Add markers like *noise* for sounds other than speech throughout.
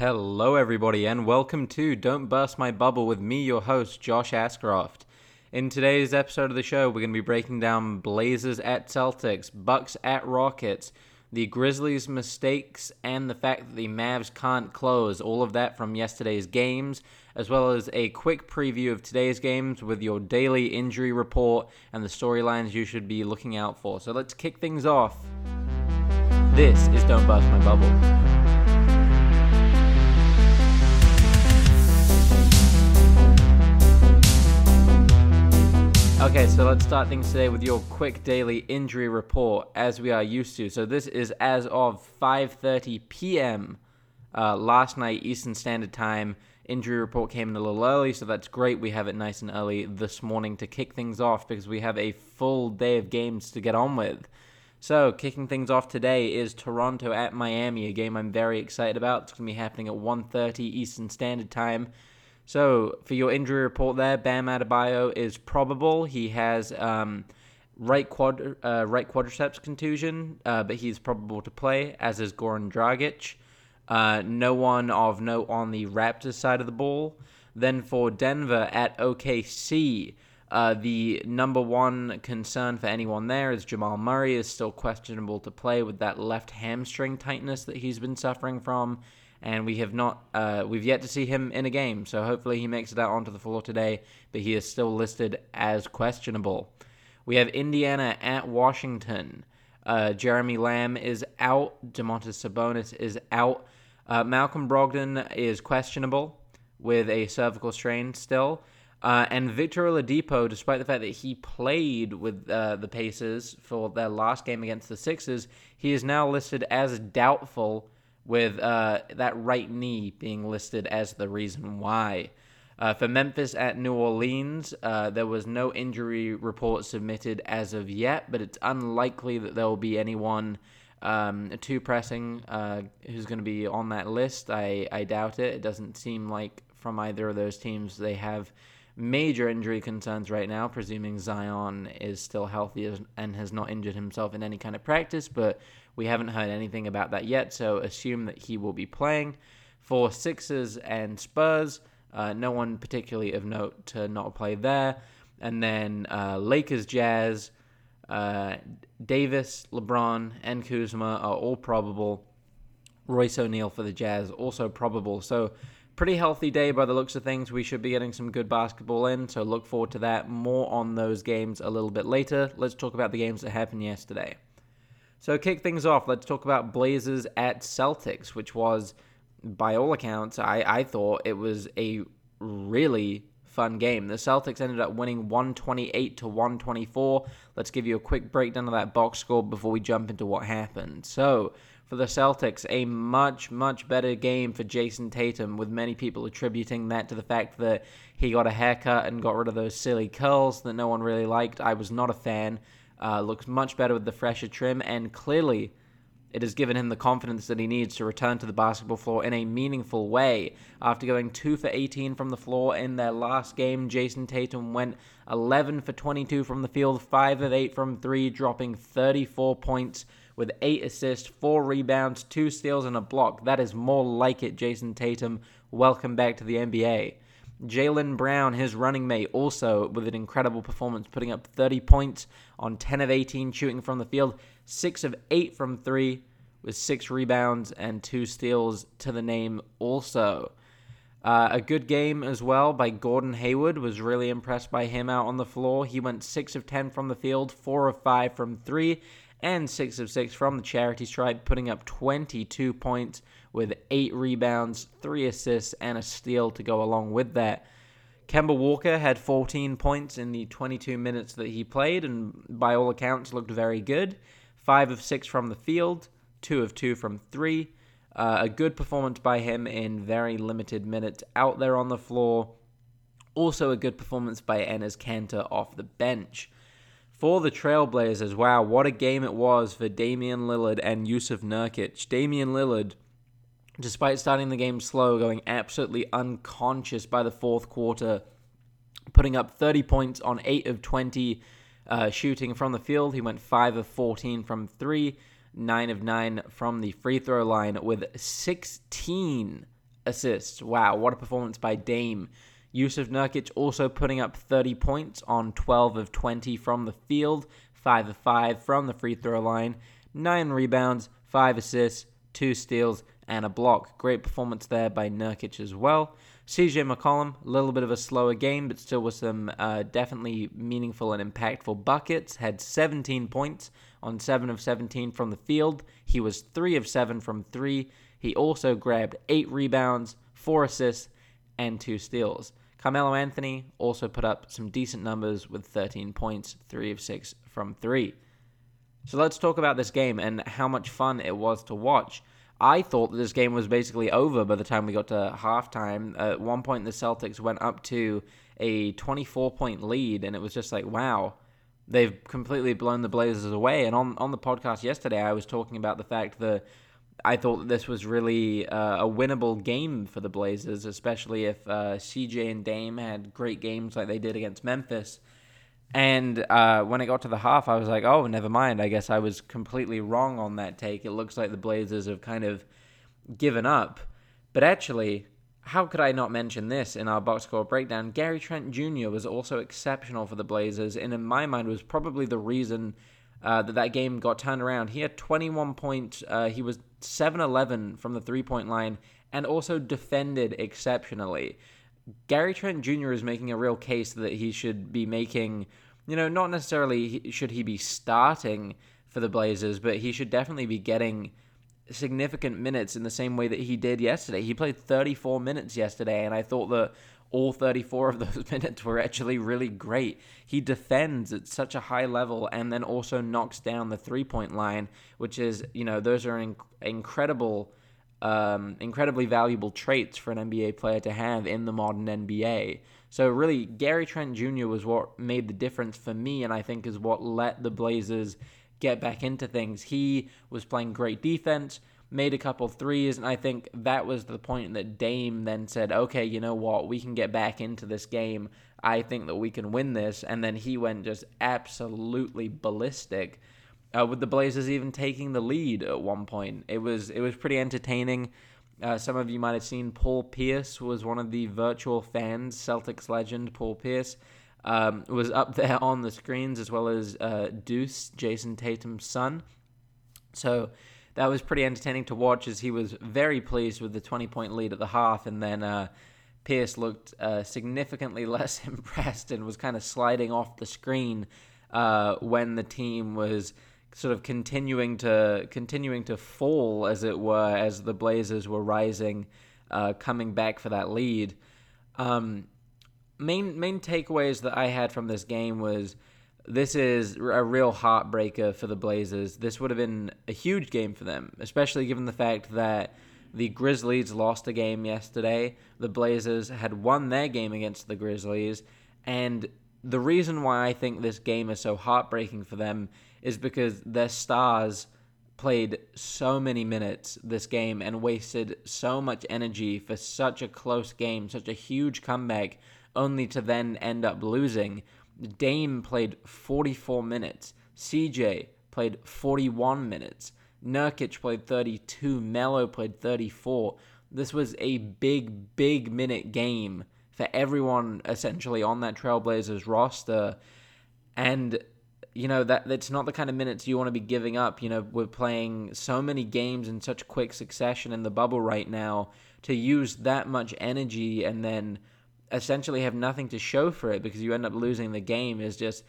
Hello, everybody, and welcome to Don't Burst My Bubble with me, your host, Josh Ascroft. In today's episode of the show, we're going to be breaking down Blazers at Celtics, Bucks at Rockets, the Grizzlies' mistakes, and the fact that the Mavs can't close. All of that from yesterday's games, as well as a quick preview of today's games with your daily injury report and the storylines you should be looking out for. So let's kick things off. This is Don't Burst My Bubble. Okay, so let's start things today with your quick daily injury report, as we are used to. So this is as of 5:30 p.m. Uh, last night Eastern Standard Time. Injury report came in a little early, so that's great. We have it nice and early this morning to kick things off because we have a full day of games to get on with. So, kicking things off today is Toronto at Miami, a game I'm very excited about. It's going to be happening at 1:30 Eastern Standard Time. So for your injury report there, Bam Adebayo is probable. He has um, right quad uh, right quadriceps contusion, uh, but he's probable to play, as is Goran Dragic. Uh, no one of note on the Raptors side of the ball. Then for Denver at OKC, uh, the number one concern for anyone there is Jamal Murray is still questionable to play with that left hamstring tightness that he's been suffering from and we have not uh, we've yet to see him in a game. So hopefully he makes it out onto the floor today, but he is still listed as questionable. We have Indiana at Washington. Uh, Jeremy Lamb is out. Domantas Sabonis is out. Uh, Malcolm Brogdon is questionable with a cervical strain still. Uh, and Victor Oladipo, despite the fact that he played with uh, the Pacers for their last game against the Sixers, he is now listed as doubtful with uh, that right knee being listed as the reason why. Uh, for Memphis at New Orleans, uh, there was no injury report submitted as of yet, but it's unlikely that there will be anyone um, too pressing uh, who's going to be on that list. I, I doubt it. It doesn't seem like from either of those teams they have major injury concerns right now, presuming Zion is still healthy and has not injured himself in any kind of practice, but we haven't heard anything about that yet, so assume that he will be playing. For Sixers and Spurs, uh, no one particularly of note to not play there. And then uh, Lakers, Jazz, uh, Davis, LeBron, and Kuzma are all probable. Royce O'Neale for the Jazz also probable. So pretty healthy day by the looks of things. We should be getting some good basketball in, so look forward to that. More on those games a little bit later. Let's talk about the games that happened yesterday. So, kick things off, let's talk about Blazers at Celtics, which was, by all accounts, I, I thought it was a really fun game. The Celtics ended up winning 128 to 124. Let's give you a quick breakdown of that box score before we jump into what happened. So, for the Celtics, a much, much better game for Jayson Tatum, with many people attributing that to the fact that he got a haircut and got rid of those silly curls that no one really liked. I was not a fan. Uh, looks much better with the fresher trim, and clearly it has given him the confidence that he needs to return to the basketball floor in a meaningful way. After going 2 for 18 from the floor in their last game, Jayson Tatum went 11 for 22 from the field, 5 of 8 from 3, dropping 34 points with 8 assists, 4 rebounds, 2 steals, and a block. That is more like it, Jayson Tatum. Welcome back to the NBA. Jaylen Brown, his running mate, also with an incredible performance, putting up 30 points on 10 of 18 shooting from the field, 6 of 8 from 3, with 6 rebounds and 2 steals to the name also. Uh, a good game as well by Gordon Hayward. Was really impressed by him out on the floor. He went 6 of 10 from the field, 4 of 5 from 3, and 6 of 6 from the charity stripe, putting up 22 points with eight rebounds, three assists, and a steal to go along with that. Kemba Walker had 14 points in the 22 minutes that he played, and by all accounts looked very good. Five of six from the field, two of two from three. Uh, a good performance by him in very limited minutes out there on the floor. Also, a good performance by Enes Kanter off the bench. For the Trailblazers, wow, what a game it was for Damian Lillard and Jusuf Nurkic. Damian Lillard despite starting the game slow, going absolutely unconscious by the fourth quarter, putting up 30 points on 8 of 20 uh, shooting from the field. He went 5 of 14 from 3, 9 of 9 from the free throw line, with 16 assists. Wow, what a performance by Dame. Jusuf Nurkic also putting up 30 points on 12 of 20 from the field, 5 of 5 from the free throw line, 9 rebounds, 5 assists, 2 steals, and a block. Great performance there by Nurkic as well. CJ McCollum, a little bit of a slower game, but still with some uh, definitely meaningful and impactful buckets. Had 17 points on 7 of 17 from the field. He was 3 of 7 from 3. He also grabbed 8 rebounds, 4 assists, and 2 steals. Carmelo Anthony also put up some decent numbers with 13 points, 3 of 6 from 3. So let's talk about this game and how much fun it was to watch. I thought that this game was basically over by the time we got to halftime. At one point, the Celtics went up to a 24 point lead, and it was just like, wow, they've completely blown the Blazers away. And on, on the podcast yesterday, I was talking about the fact that I thought that this was really uh, a winnable game for the Blazers, especially if uh, CJ and Dame had great games like they did against Memphis. And uh, when it got to the half, I was like, oh, never mind. I guess I was completely wrong on that take. It looks like the Blazers have kind of given up. But actually, how could I not mention this in our box score breakdown? Gary Trent Jr. was also exceptional for the Blazers, and in my mind, was probably the reason uh, that that game got turned around. He had 21 points. Uh, he was 7 11 from the three point line and also defended exceptionally. Gary Trent Jr. is making a real case that he should be making, you know, not necessarily should he be starting for the Blazers, but he should definitely be getting significant minutes in the same way that he did yesterday. He played 34 minutes yesterday, and I thought that all 34 of those *laughs* minutes were actually really great. He defends at such a high level and then also knocks down the three point line, which is, you know, those are inc- incredible um, incredibly valuable traits for an NBA player to have in the modern NBA. So really, Gary Trent Jr. was what made the difference for me, and I think is what let the Blazers get back into things. He was playing great defense, made a couple threes, and I think that was the point that Dame then said, "Okay, you know what? We can get back into this game. I think that we can win this." And then he went just absolutely ballistic uh, with the Blazers even taking the lead at one point. It was it was pretty entertaining. Uh, some of you might have seen Paul Pierce was one of the virtual fans. Celtics legend Paul Pierce um, was up *laughs* there on the screens as well as uh, Deuce, Jayson Tatum's son. So that was pretty entertaining to watch as he was very pleased with the 20 point lead at the half and then. Uh, Pierce looked uh, significantly *laughs* less impressed and was kind of sliding off the screen uh, when the team was sort of continuing to continuing to fall, as it were, as the Blazers were rising, uh, coming back for that lead. Um, main main takeaways that I had from this game was this is a real heartbreaker for the Blazers. This would have been a huge game for them, especially given the fact that the Grizzlies lost a game yesterday. The Blazers had won their game against the Grizzlies, and the reason why I think this game is so heartbreaking for them is because their stars played so many minutes this game and wasted so much energy for such a close game, such a huge comeback, only to then end up losing. Dame played 44 minutes. CJ played 41 minutes. Nurkic played 32. Melo played 34. This was a big, big minute game for everyone essentially on that Trailblazers roster. And you know that that's not the kind of minutes you want to be giving up. You know, we're playing so many games in such quick succession in the bubble right now to use that much energy and then essentially have nothing to show for it because you end up losing the game is just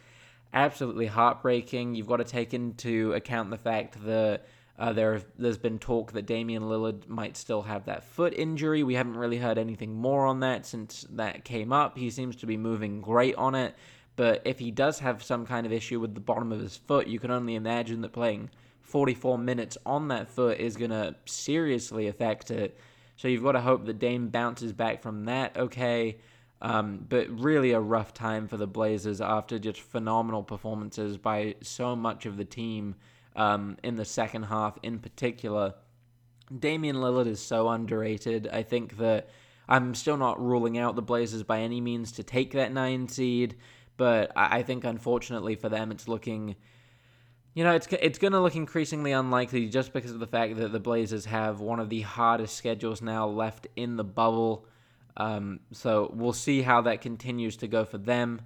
absolutely heartbreaking. You've got to take into account the fact that uh, there there's been talk that Damian Lillard might still have that foot injury. We haven't really heard anything more on that since that came up. He seems to be moving great on it. But if he does have some kind of issue with the bottom of his foot, you can only imagine that playing 44 minutes on that foot is going to seriously affect it. So you've got to hope that Dame bounces back from that okay. Um, but really a rough time for the Blazers after just phenomenal performances by so much of the team um, in the second half in particular. Damian Lillard is so underrated. I think that I'm still not ruling out the Blazers by any means to take that nine seed. But I think, unfortunately for them, it's looking You know, it's it's going to look increasingly unlikely just because of the fact that the Blazers have one of the hardest schedules now left in the bubble. Um, so we'll see how that continues to go for them.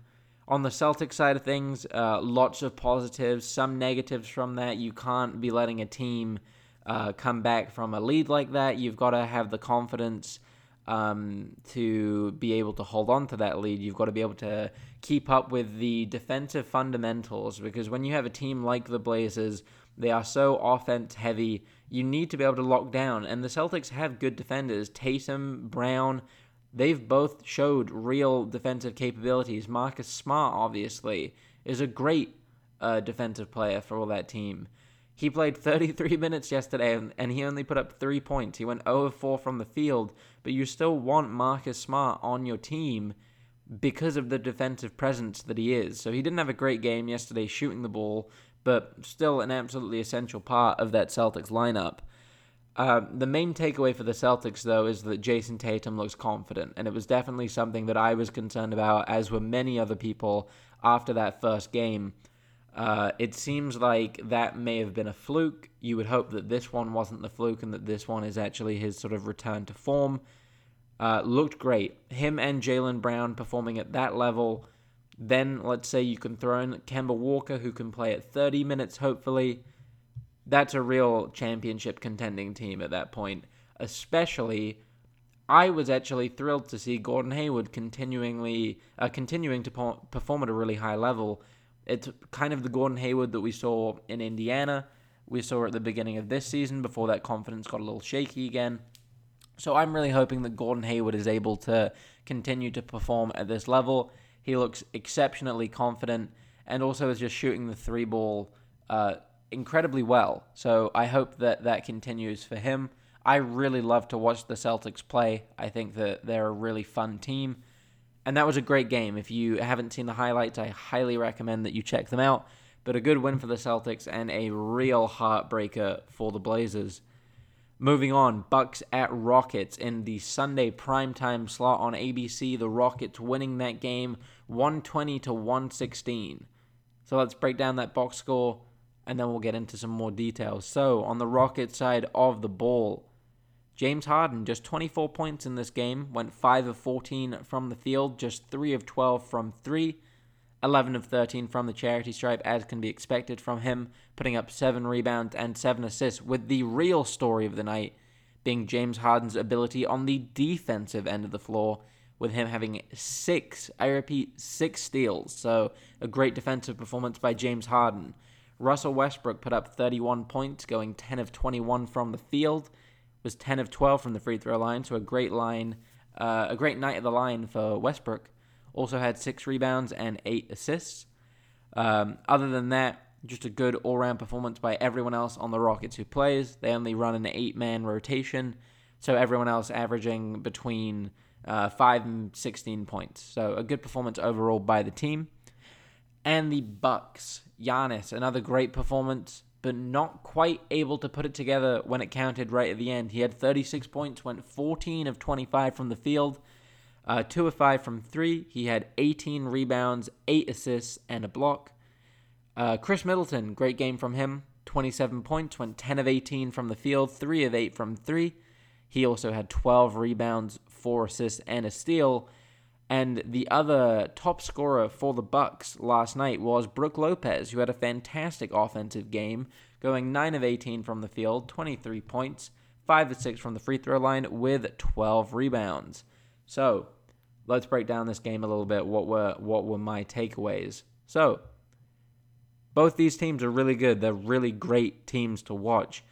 On the Celtics side of things, uh, lots of positives, some negatives from that. You can't be letting a team uh, come back from a lead like that. You've got to have the confidence um, to be able to hold on to that lead. You've got to be able to keep up with the defensive fundamentals because when you have a team like the Blazers, they are so offense heavy. You need to be able to lock down, and the Celtics have good defenders. Tatum, Brown, they've both showed real defensive capabilities. Marcus Smart, obviously, is a great uh, defensive player for all that team. He played 33 *laughs* minutes yesterday and he only put up three points. He went 0 of 4 from the field, but you still want Marcus Smart on your team because of the defensive presence that he is. So he didn't have a great game yesterday shooting the ball, but still an absolutely essential part of that Celtics lineup. Uh, the main takeaway for the Celtics, though, is that Jayson Tatum looks confident, and it was definitely something that I was concerned about, as were many other people after that first game. Uh, it seems like that may have been a fluke. You would hope that this one wasn't the fluke and that this one is actually his sort of return to form. Uh, looked great. Him and Jaylen Brown performing at that level. Then let's say you can throw in Kemba Walker, who can play at 30 minutes, hopefully. That's a real championship contending team at that point. Especially, I was actually thrilled to see Gordon Hayward continuingly uh, continuing to perform at a really high level it's kind of the Gordon Hayward that we saw in Indiana. We saw at the beginning of this season before that confidence got a little shaky again. So I'm really hoping that Gordon Hayward is able to continue to perform at this level. He looks exceptionally confident and also is just shooting the three ball uh, incredibly well. So I hope that that continues for him. I really love to watch the Celtics play. I think that they're a really fun team. And that was a great game. If you haven't seen the highlights, I highly recommend that you check them out. But a good win for the Celtics and a real heartbreaker for the Blazers. Moving on, Bucks at Rockets in the Sunday primetime slot on ABC. The Rockets winning that game 120 to 116. So let's break down that box score and then we'll get into some more details. So, on the Rockets side of the ball, James Harden, just 24 points in this game, went 5 of 14 from the field, just 3 of 12 from 3, 11 of 13 from the charity stripe, as can be expected from him, putting up 7 rebounds and 7 assists, with the real story of the night being James Harden's ability on the defensive end of the floor, with him having 6, I repeat, 6 steals. So, a great defensive performance by James Harden. Russell Westbrook put up 31 points, going 10 of 21 from the field was 10 of 12 from the free throw line, so a great line, uh, a great night at the line for Westbrook. Also had six rebounds and eight assists. Um, other than that, just a good all round performance by everyone else on the Rockets who plays. They only run an eight man rotation, so everyone else averaging between uh, 5 and 16 points. So a good performance overall by the team. And the Bucks, Giannis, another great performance but not quite able to put it together when it counted right at the end. He had 36 points, went 14 of 25 from the field, uh, 2 of 5 from 3. He had 18 rebounds, 8 assists, and a block. Uh, Khris Middleton, great game from him. 27 points, went 10 of 18 from the field, 3 of 8 from 3. He also had 12 rebounds, 4 assists, and a steal. And the other top scorer for the Bucks last night was Brook Lopez, who had a fantastic offensive game, going 9 of 18 from the field, 23 points, 5 of 6 from the free throw line with 12 rebounds. So, let's break down this game a little bit. What were what were my takeaways? So, both these teams are really good. They're really great teams to watch.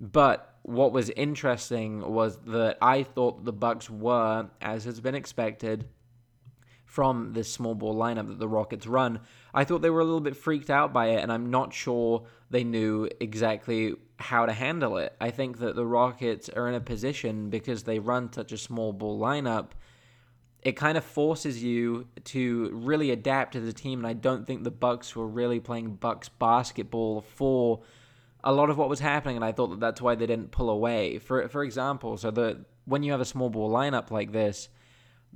But what was interesting was that I thought the Bucks were, as has been expected, from this small ball lineup that the Rockets run. I thought they were a little bit freaked out by it, and I'm not sure they knew exactly how to handle it. I think that the Rockets are in a position because they run such a small ball lineup. It kind of forces you to really adapt as a team, and I don't think the Bucks were really playing Bucks basketball for a lot of what was happening, and I thought that that's why they didn't pull away. For for example, so the when you have a small ball lineup like this,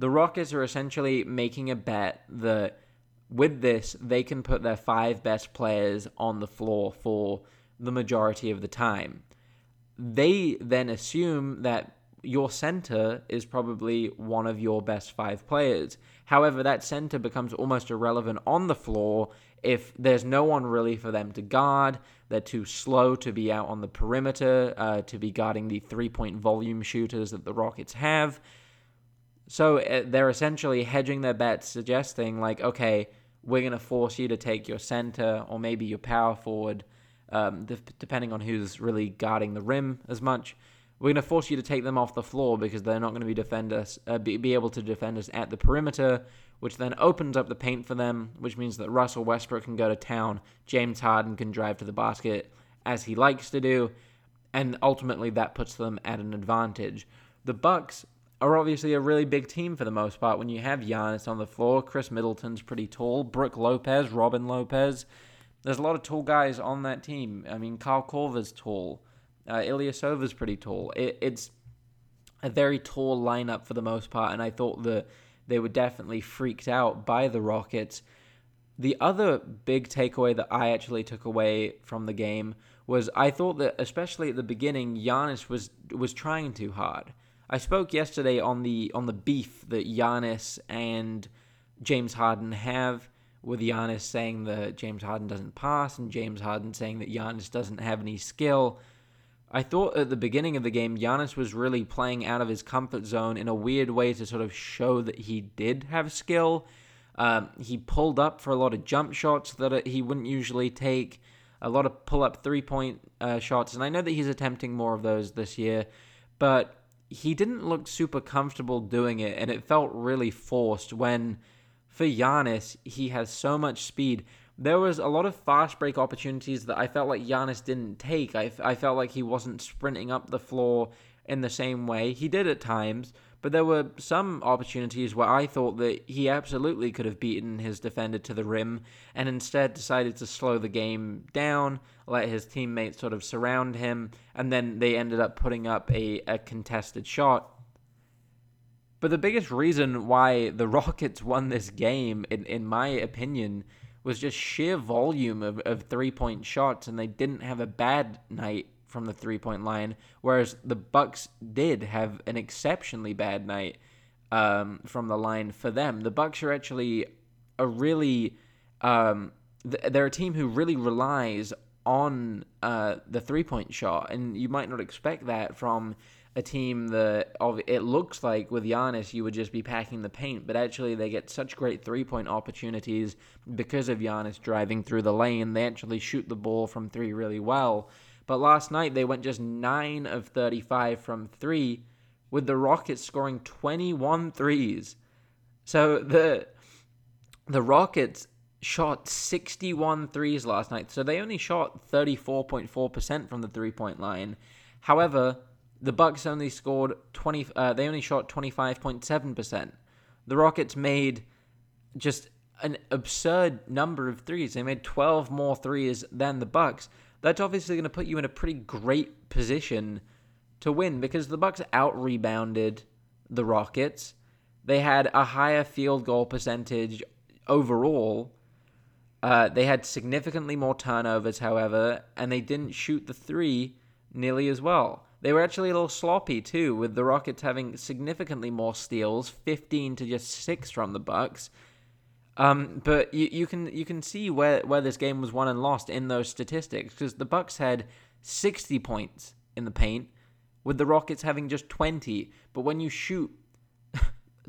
the Rockets are essentially making a bet that with this, they can put their five best players on the floor for the majority of the time. They then assume that your center is probably one of your best five players. However, that center becomes almost irrelevant on the floor if there's no one really for them to guard. They're too slow to be out on the perimeter, uh, to be guarding the three point volume shooters that the Rockets have. So uh, they're essentially hedging their bets, suggesting, like, okay, we're going to force you to take your center or maybe your power forward, um, depending on who's really guarding the rim as much. We're going to force you to take them off the floor because they're not going to be defend us, uh, be, be able to defend us at the perimeter, which then opens up the paint for them, which means that Russell Westbrook can go to town, James Harden can drive to the basket as he likes to do, and ultimately that puts them at an advantage. The Bucks are obviously a really big team for the most part. When you have Giannis on the floor, Khris Middleton's pretty tall, Brook Lopez, Robin Lopez. There's a lot of tall guys on that team. I mean, Kyle Korver's tall. Uh, Ilyasova's pretty tall. It, it's a very tall lineup for the most part, and I thought that they were definitely freaked out by the Rockets. The other big takeaway that I actually took away from the game was I thought that especially at the beginning, Giannis was was trying too hard. I spoke yesterday on the on the beef that Giannis and James Harden have, with Giannis saying that James Harden doesn't pass and James Harden saying that Giannis doesn't have any skill. I thought at the beginning of the game, Giannis was really playing out of his comfort zone in a weird way to sort of show that he did have skill. Um, he pulled up for a lot of jump shots that he wouldn't usually take, a lot of pull up three point uh, shots. And I know that he's attempting more of those this year, but he didn't look super comfortable doing it. And it felt really forced when, for Giannis, he has so much speed there was a lot of fast break opportunities that I felt like Giannis didn't take. I, I felt like he wasn't sprinting up the floor in the same way. He did at times, but there were some opportunities where I thought that he absolutely could have beaten his defender to the rim and instead decided to slow the game down, let his teammates sort of surround him, and then they ended up putting up a, a contested shot. But the biggest reason why the *laughs* Rockets won this game, in, in my opinion, was just sheer volume of, of three point shots, and they didn't have a bad night from the three point line, whereas the Bucks did have an exceptionally bad night um, from the line for them. The Bucks are actually a really um, they're a team who really relies on uh, the three point shot, and you might not expect that from a team that of it looks like with Giannis you would just be packing the paint, but actually they get such great three point opportunities because of Giannis driving through the lane. They actually shoot the ball from three really well. But last night they went just 9 of 35 from three, with the Rockets scoring 21 threes. So the the Rockets shot 61 threes last night. So they only shot 34.4% from the three point line. However, the Bucks only scored 20 uh, they only shot 25.7%. The Rockets made just an absurd number of threes. They made 12 more threes than the Bucks. That's obviously going to put you in a pretty great position to win because the Bucks out rebounded the Rockets. They had a higher field goal percentage overall. Uh, they had significantly more turnovers, however, and they didn't shoot the three nearly as well. They were actually a little sloppy too, with the Rockets having significantly more steals, 15 to just six from the Bucks. Um, but you, you can you can see where, where this game was won and lost in those statistics because the Bucks had 60 points in the paint, with the Rockets having just 20. But when you shoot *laughs*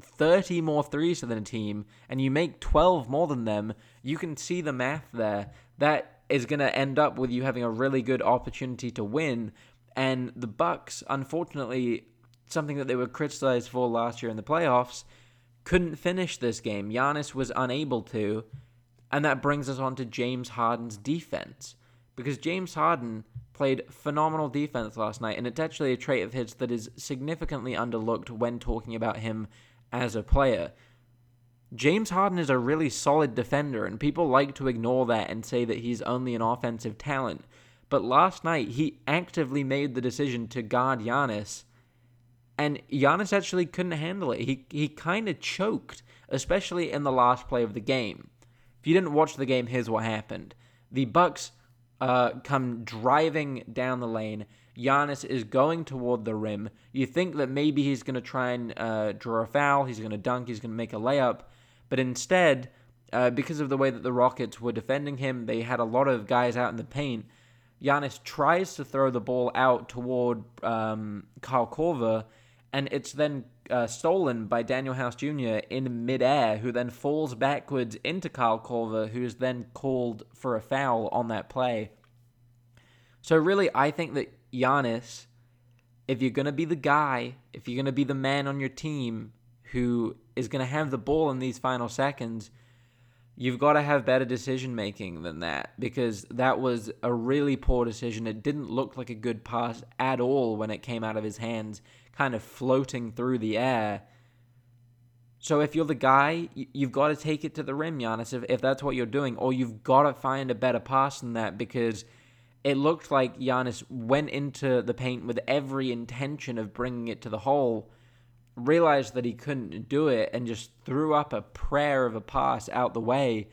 30 more threes than a team and you make 12 more than them, you can see the math there. That is going to end up with you having a really good opportunity to win and the Bucks, unfortunately, something that they were criticized for last year in the playoffs, couldn't finish this game. Giannis was unable to, and that brings us on to James Harden's defense because James Harden played phenomenal defense last night, and it's actually a trait of his that is significantly underlooked when talking about him as a player. James Harden is a really solid defender, and people like to ignore that and say that he's only an offensive talent. But last night, he actively made the decision to guard Giannis, and Giannis actually couldn't handle it. He, he kind of choked, especially in the last play of the game. If you didn't watch the game, here's what happened. The Bucks uh, come driving down the lane. Giannis is going toward the rim. You think that maybe he's going to try and uh, draw a foul, he's going to dunk, he's going to make a layup, but instead, uh, because of the way that the Rockets were defending him, they had a lot of guys out in the paint. Giannis tries to throw the ball out toward um, Kyle Korver, and it's then uh, stolen by Danuel House Jr. in midair, who then falls backwards into Kyle Korver, who is then called for a foul on that play. So, really, I think that Giannis, if you're going to be the guy, if you're going to be the man on your team who is going to have the ball in these final seconds, you've got to have better decision making than that because that was a really poor decision. It didn't look like a good pass at all when it came out of his hands, kind of floating through the air. So if you're the guy, you've got to take it to the rim, Giannis, if, if that's what you're doing, or you've got to find a better pass than that because – it looked like Giannis went into the paint with every intention of bringing it to the hole, realized that he couldn't do it, and just threw up a prayer of a pass out the way.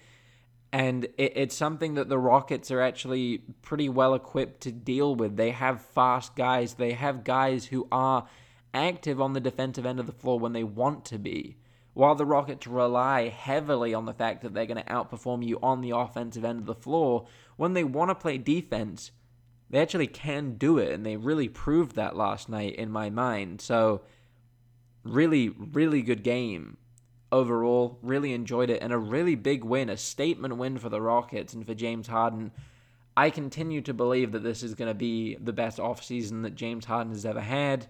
And it, it's something that the Rockets are actually pretty well equipped to deal with. They have fast guys, they have guys who are active on the defensive end of the floor when they want to be. While the Rockets rely heavily on the fact that they're going to outperform you on the offensive end of the floor, when they want to play defense, they actually can do it, and they really proved that last night in my mind. So, really, really good game overall. Really enjoyed it, and a really big win, a statement win for the Rockets and for James Harden. I continue to believe that this is going to be the best offseason that James Harden has ever had.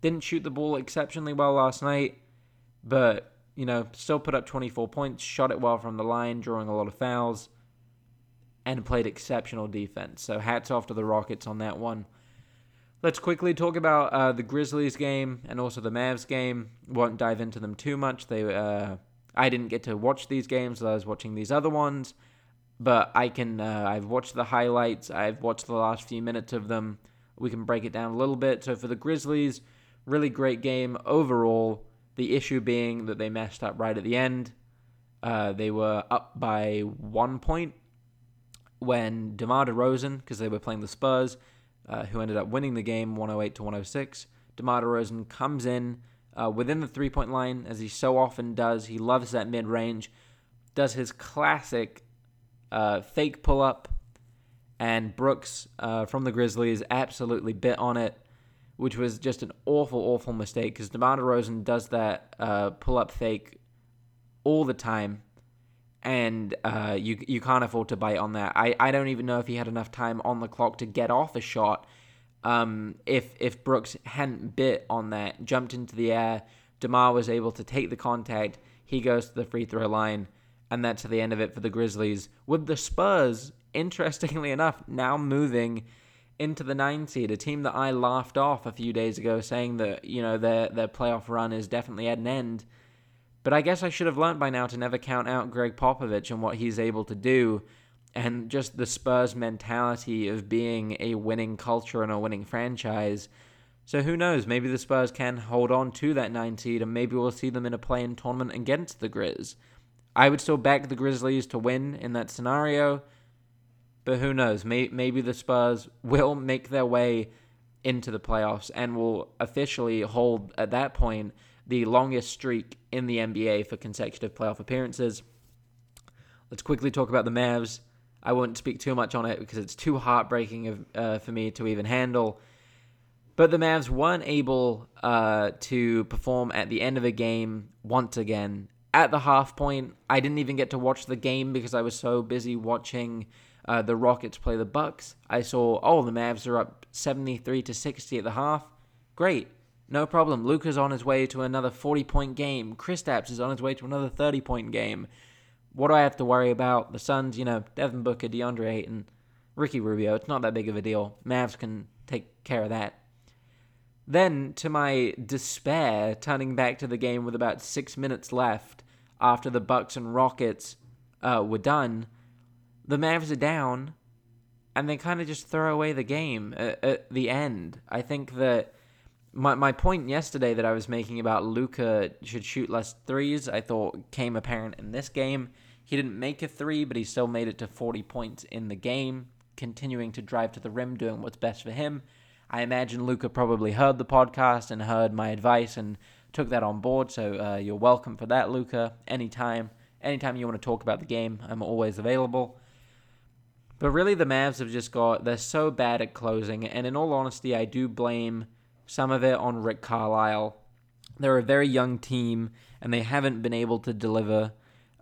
Didn't shoot the ball exceptionally well last night, but, you know, still put up 24 points, shot it well from the line, drawing a lot of fouls and played exceptional defense. So hats off to the Rockets on that one. Let's quickly talk about uh, the Grizzlies game and also the Mavs game. Won't dive into them too much. They, uh, I didn't get to watch these games. I was watching these other ones, but I can. Uh, I've watched the highlights. I've watched the last few minutes of them. We can break it down a little bit. So for the Grizzlies, really great game overall. The issue being that they messed up right at the end. Uh, they were up by one point when DeMar DeRozan, because they were playing the Spurs, uh, who ended up winning the game 108 to 106, DeMar DeRozan comes in uh, within the three point line, as he so often does. He loves that mid range, does his classic uh, fake pull up, and Brooks uh, from the Grizzlies absolutely bit on it, which was just an awful, awful mistake because DeMar DeRozan does that uh, pull up fake all the time and uh, you you can't afford to bite on that. I, I don't even know if he had enough time on the clock to get off a shot. Um, if if Brooks hadn't bit on that, jumped into the air, DeMar was able to take the contact. He goes to the free throw line, and that's the end of it for the Grizzlies. With the Spurs, interestingly *laughs* enough, now moving into the nine seed, a team that I laughed off a few days ago, saying that you know their their playoff run is definitely at an end. But I guess I should have learned by now to never count out Gregg Popovich and what he's able to do and just the Spurs mentality of being a winning culture and a winning franchise. So who knows? Maybe the Spurs can hold on to that nine seed, and maybe we'll see them in a play-in tournament against the Grizz. I would still back the Grizzlies to win in that scenario, but who knows? Maybe the Spurs will make their way into the playoffs and will officially hold at that point the longest streak in the NBA for consecutive playoff appearances. Let's quickly talk about the Mavs. I won't speak too much on it because it's too heartbreaking of, uh, for me to even handle. But the Mavs weren't able uh, to perform at the end of a game once again. At the half point, I didn't even get to watch the game because I was so busy watching uh, the Rockets play the Bucks. I saw, oh, the Mavs are up 73 to 60 at the half. Great. No problem. Luka's on his way to another 40 point game. Kristaps is on his way to another 30 point game. What do I have to worry about? The Suns, you know, Devin Booker, DeAndre Ayton, Ricky Rubio. It's not that big of a deal. Mavs can take care of that. Then, to my despair, turning back to the game with about six minutes left after the Bucks and Rockets uh, were done, the Mavs are down, and they kind of just throw away the game at, at the end. I think that my my point yesterday that I was making about Luka should shoot less threes, I thought came apparent in this game. He didn't make a three, but he still made it to 40 points in the game, continuing to drive to the rim, doing what's best for him. I imagine Luka probably heard the podcast and heard my advice and took that on board. So uh, you're welcome for that, Luka. Anytime, anytime you want to talk about the game, I'm always available. But really, the Mavs have just got, they're so bad at closing. And in all honesty, I do blame some of it on Rick Carlisle. They're a very young team, and they haven't been able to deliver,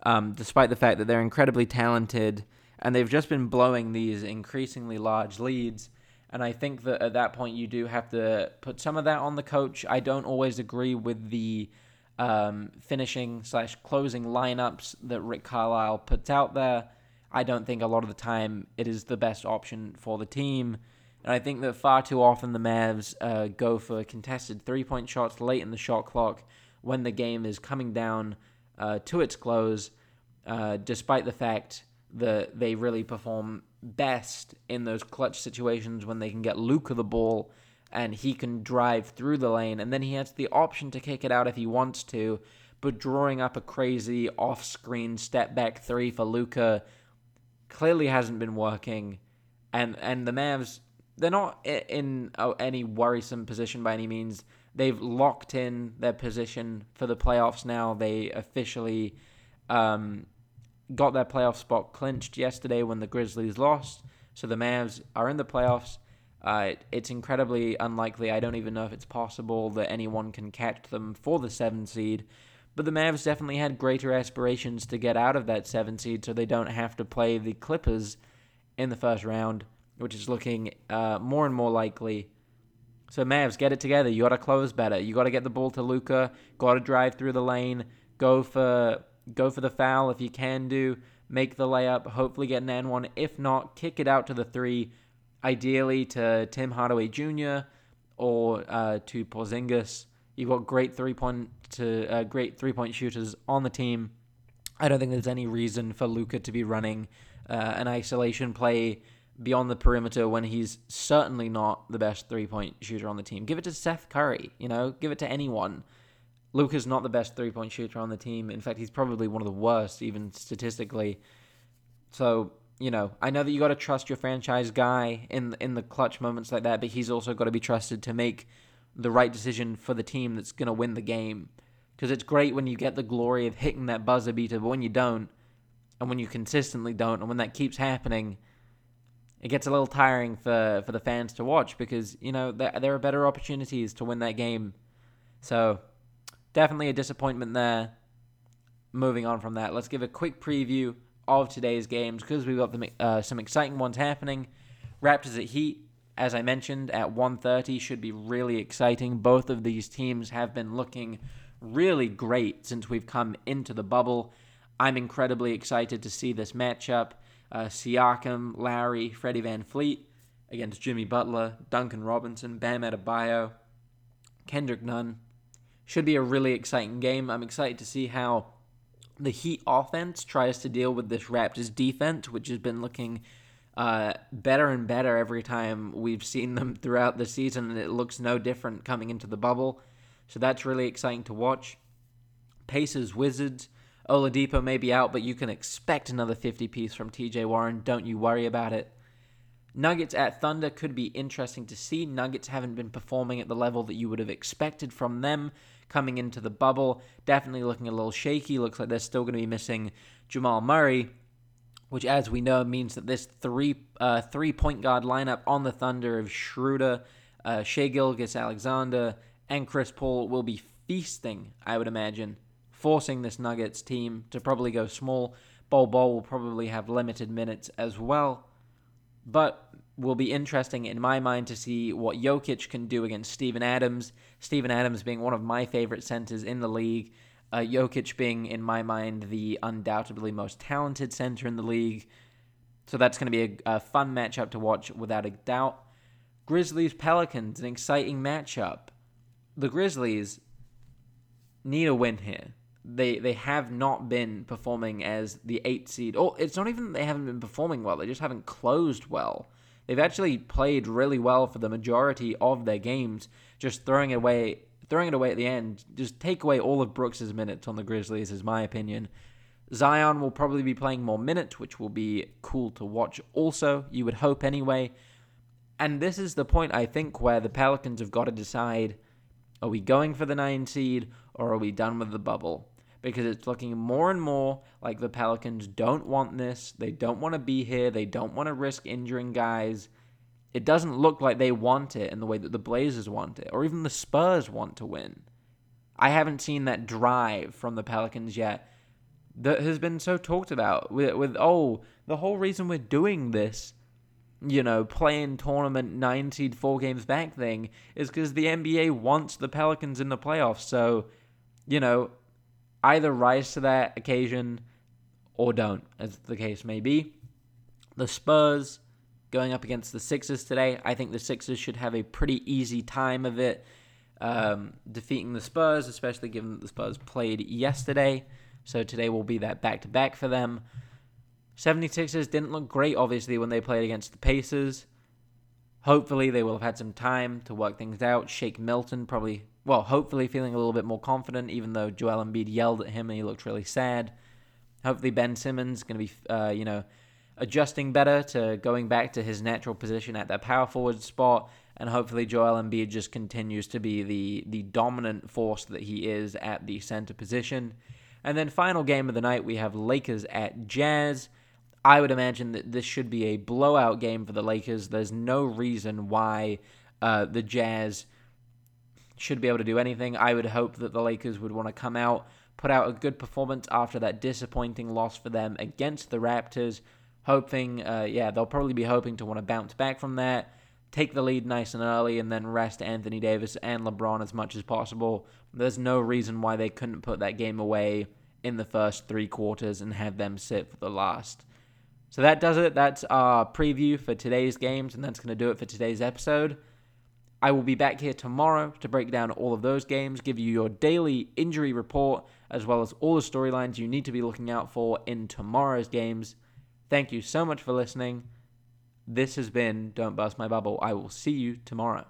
um, despite the fact that they're incredibly talented. And they've just been blowing these increasingly large leads. And I think that at that point, you do have to put some of that on the coach. I don't always agree with the um, finishing slash closing lineups that Rick Carlisle puts out there. I don't think a lot of the time it is the best option for the team. And I think that far too often the Mavs uh, go for contested three point shots late in the shot clock when the game is coming down uh, to its close, uh, despite the fact that they really perform best in those clutch situations when they can get Luka the ball and he can drive through the lane. And then he has the option to kick it out if he wants to. But drawing up a crazy off screen step back three for Luka clearly hasn't been working, and and the Mavs they're not in any worrisome position by any means. They've locked in their position for the playoffs now. They officially um, got their playoff spot clinched yesterday when the Grizzlies lost. So the Mavs are in the playoffs. Uh, it's incredibly unlikely. I don't even know if it's possible that anyone can catch them for the seven seed. But the Mavs definitely had greater aspirations to get out of that seven seed so they don't have to play the Clippers in the first round, which is looking uh, more and more likely. So Mavs, get it together. You got to close better. You got to get the ball to Luka. Got to drive through the lane. Go for go for the foul if you can do. Make the layup. Hopefully get an N one. If not, kick it out to the three. Ideally to Tim Hardaway Jr. or uh, to Porzingis. You've got great three point to uh, great three point shooters on the team. I don't think there's any reason for Luka to be running uh, an isolation play beyond the perimeter when he's certainly not the best three point shooter on the team. Give it to Seth Curry, you know, give it to anyone. Luka's not the best three point shooter on the team. In fact, he's probably one of the worst, even statistically. So, you know, I know that you got to trust your franchise guy in in the clutch moments like that, but he's also got to be trusted to make the right decision for the team that's going to win the game. Because it's great when you get the glory of hitting that buzzer beater, but when you don't, and when you consistently don't, and when that keeps happening, it gets a little tiring for, for the fans to watch because, you know, there, there are better opportunities to win that game. So, definitely a disappointment there. Moving on from that, let's give a quick preview of today's games because we've got the, uh, some exciting ones happening. Raptors at Heat, as I mentioned, at 1:30 should be really exciting. Both of these teams have been looking really great since we've come into the bubble. I'm incredibly excited to see this matchup. Uh, Siakam, Lowry, Freddie VanVleet against Jimmy Butler, Duncan Robinson, Bam Adebayo, Kendrick Nunn. Should be a really exciting game. I'm excited to see how the Heat offense tries to deal with this Raptors defense, which has been looking uh, better and better every time we've seen them *laughs* throughout the season, and it looks no different coming into the bubble. So that's really exciting to watch. Pacers, Wizards. Oladipo may be out, but you can expect another 50 piece from TJ Warren. Don't you worry about it. Nuggets at Thunder could be interesting to see. Nuggets haven't been performing at the level that you would have expected from them coming into the bubble. Definitely looking a little shaky. Looks like they're still going to be missing Jamal Murray which, as we know, means that this three uh, three point guard lineup on the Thunder of Schroeder, uh, Shai Gilgeous-Alexander, and Chris Paul will be feasting. I would imagine, forcing this Nuggets team to probably go small. Bol Bol will probably have limited minutes as well, but will be interesting in my mind to see what Jokic can do against Steven Adams. Steven Adams being one of my favorite centers in the league. Uh, Jokic being, in my mind, the undoubtedly most talented center in the league. So that's going to be a, a fun matchup to watch without a doubt. Grizzlies Pelicans, an exciting matchup. The Grizzlies need a win here. They they have not been performing as the eight seed. Oh, it's not even they haven't been performing well. They just haven't closed well. They've actually played really well for the majority of their games, just throwing it away throwing it away at the end, just take away all of Brooks's minutes on the Grizzlies, is my opinion. Zion will probably be playing more minutes, which will be cool to watch also, you would hope anyway. And this is the point, I think, where the Pelicans have got to decide are we going for the nine seed or are we done with the bubble? Because it's looking more and more like the Pelicans don't want this. They don't want to be here. They don't want to risk injuring guys. It doesn't look like they want it in the way that the Blazers want it, or even the Spurs want to win. I haven't seen that drive from the Pelicans yet that has been so talked about with, with oh, the whole reason we're doing this you know, playing tournament nine seed four games back thing is because the NBA wants the Pelicans in the playoffs. So, you know, either rise to that occasion or don't, as the case may be. The Spurs going up against the Sixers today. I think the Sixers should have a pretty easy time of it um, defeating the Spurs, especially given that the Spurs played yesterday. So today will be that back to back for them. 76ers didn't look great, obviously, when they played against the Pacers. Hopefully, they will have had some time to work things out. Shake Milton probably, well, hopefully feeling a little bit more confident, even though Joel Embiid yelled at him and he looked really sad. Hopefully, Ben Simmons going to be, uh, you know, adjusting better to going back to his natural position at that power forward spot. And hopefully, Joel Embiid just continues to be the, the dominant force that he is at the center position. And then, final game of the night, we have Lakers at Jazz. I would imagine that this should be a blowout game for the Lakers. There's no reason why uh, the Jazz should be able to do anything. I would hope that the Lakers would want to come out, put out a good performance after that disappointing loss for them against the Raptors. Hoping, uh, yeah, they'll probably be hoping to want to bounce back from that, take the lead nice and early, and then rest Anthony Davis and LeBron as much as possible. There's no reason why they couldn't put that game away in the first three quarters and have them sit for the last. So that does it. That's our preview for today's games, and that's going to do it for today's episode. I will be back here tomorrow to break down all of those games, give you your daily injury report, as well as all the storylines you need to be looking out for in tomorrow's games. Thank you so much for listening. This has been Don't Burst My Bubble. I will see you tomorrow.